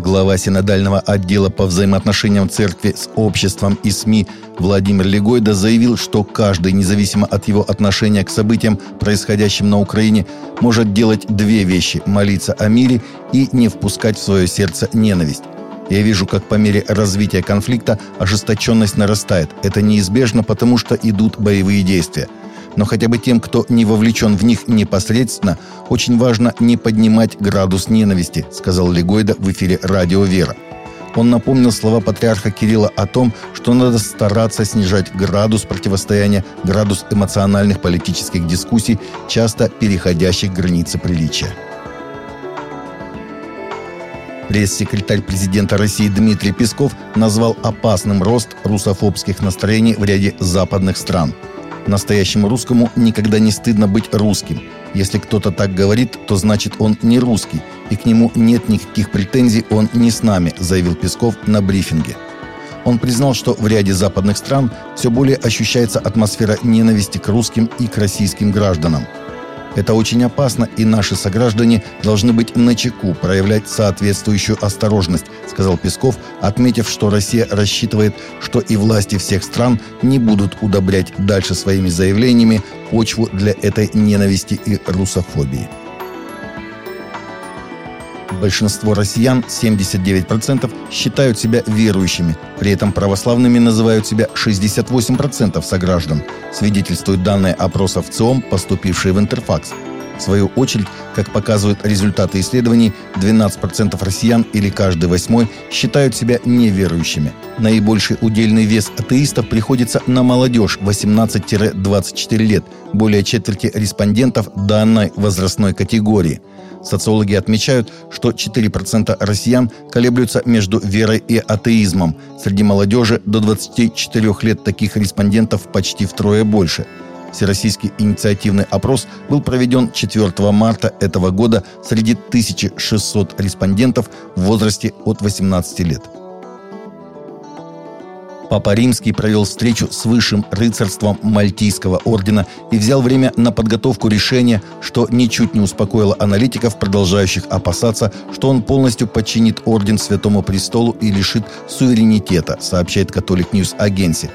Глава синодального отдела по взаимоотношениям церкви с обществом и СМИ Владимир Легойда заявил, что каждый, независимо от его отношения к событиям, происходящим на Украине, может делать две вещи – молиться о мире и не впускать в свое сердце ненависть. Я вижу, как по мере развития конфликта ожесточенность нарастает. Это неизбежно, потому что идут боевые действия – но хотя бы тем, кто не вовлечен в них непосредственно, очень важно не поднимать градус ненависти, сказал Легойда в эфире «Радио Вера». Он напомнил слова патриарха Кирилла о том, что надо стараться снижать градус противостояния, градус эмоциональных политических дискуссий, часто переходящих границы приличия. Пресс-секретарь президента России Дмитрий Песков назвал опасным рост русофобских настроений в ряде западных стран – Настоящему русскому никогда не стыдно быть русским. Если кто-то так говорит, то значит он не русский, и к нему нет никаких претензий, он не с нами, заявил Песков на брифинге. Он признал, что в ряде западных стран все более ощущается атмосфера ненависти к русским и к российским гражданам – это очень опасно, и наши сограждане должны быть начеку, проявлять соответствующую осторожность, сказал Песков, отметив, что Россия рассчитывает, что и власти всех стран не будут удобрять дальше своими заявлениями почву для этой ненависти и русофобии. Большинство россиян, 79%, считают себя верующими. При этом православными называют себя 68% сограждан, свидетельствуют данные опроса в ЦИОМ, поступившие в Интерфакс. В свою очередь, как показывают результаты исследований, 12% россиян или каждый восьмой считают себя неверующими. Наибольший удельный вес атеистов приходится на молодежь 18-24 лет, более четверти респондентов данной возрастной категории – Социологи отмечают, что 4% россиян колеблются между верой и атеизмом. Среди молодежи до 24 лет таких респондентов почти втрое больше. Всероссийский инициативный опрос был проведен 4 марта этого года среди 1600 респондентов в возрасте от 18 лет. Папа Римский провел встречу с высшим рыцарством Мальтийского ордена и взял время на подготовку решения, что ничуть не успокоило аналитиков, продолжающих опасаться, что он полностью подчинит орден Святому Престолу и лишит суверенитета, сообщает Catholic News Agency.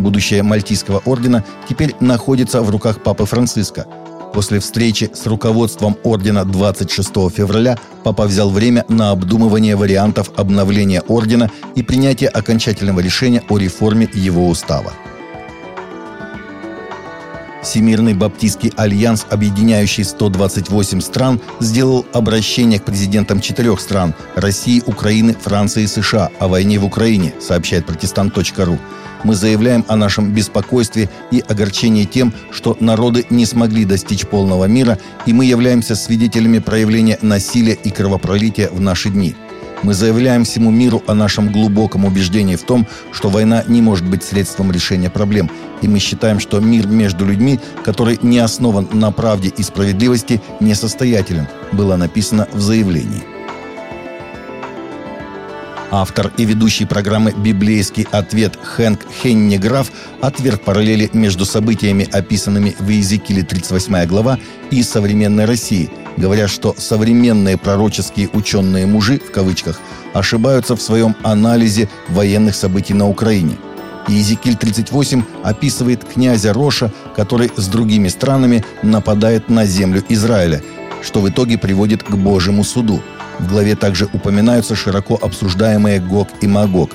Будущее Мальтийского ордена теперь находится в руках Папы Франциска – После встречи с руководством ордена 26 февраля папа взял время на обдумывание вариантов обновления ордена и принятие окончательного решения о реформе его устава. Всемирный Баптистский альянс, объединяющий 128 стран, сделал обращение к президентам четырех стран – России, Украины, Франции и США – о войне в Украине, сообщает протестант.ру мы заявляем о нашем беспокойстве и огорчении тем, что народы не смогли достичь полного мира, и мы являемся свидетелями проявления насилия и кровопролития в наши дни. Мы заявляем всему миру о нашем глубоком убеждении в том, что война не может быть средством решения проблем. И мы считаем, что мир между людьми, который не основан на правде и справедливости, несостоятелен, было написано в заявлении. Автор и ведущий программы «Библейский ответ» Хэнк Хенниграф отверг параллели между событиями, описанными в Иезекииле 38 глава, и современной России, говоря, что современные пророческие ученые-мужи, в кавычках, ошибаются в своем анализе военных событий на Украине. Иезекииль 38 описывает князя Роша, который с другими странами нападает на землю Израиля, что в итоге приводит к Божьему суду – в главе также упоминаются широко обсуждаемые Гог и Магог.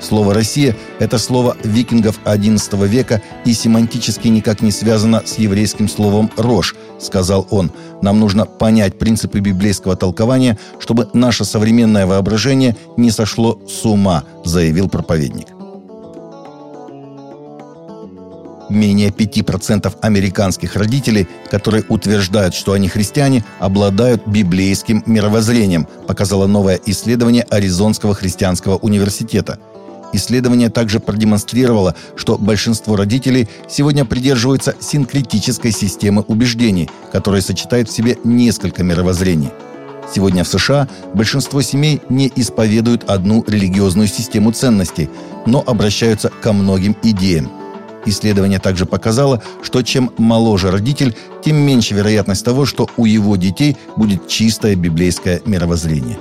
Слово «Россия» — это слово викингов XI века и семантически никак не связано с еврейским словом «рожь», сказал он. «Нам нужно понять принципы библейского толкования, чтобы наше современное воображение не сошло с ума», заявил проповедник. Менее 5% американских родителей, которые утверждают, что они христиане, обладают библейским мировоззрением, показало новое исследование Аризонского христианского университета. Исследование также продемонстрировало, что большинство родителей сегодня придерживаются синкретической системы убеждений, которая сочетает в себе несколько мировоззрений. Сегодня в США большинство семей не исповедуют одну религиозную систему ценностей, но обращаются ко многим идеям – Исследование также показало, что чем моложе родитель, тем меньше вероятность того, что у его детей будет чистое библейское мировоззрение.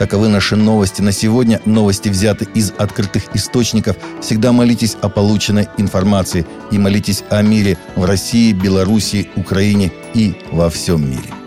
Таковы наши новости на сегодня. Новости взяты из открытых источников. Всегда молитесь о полученной информации и молитесь о мире в России, Белоруссии, Украине и во всем мире.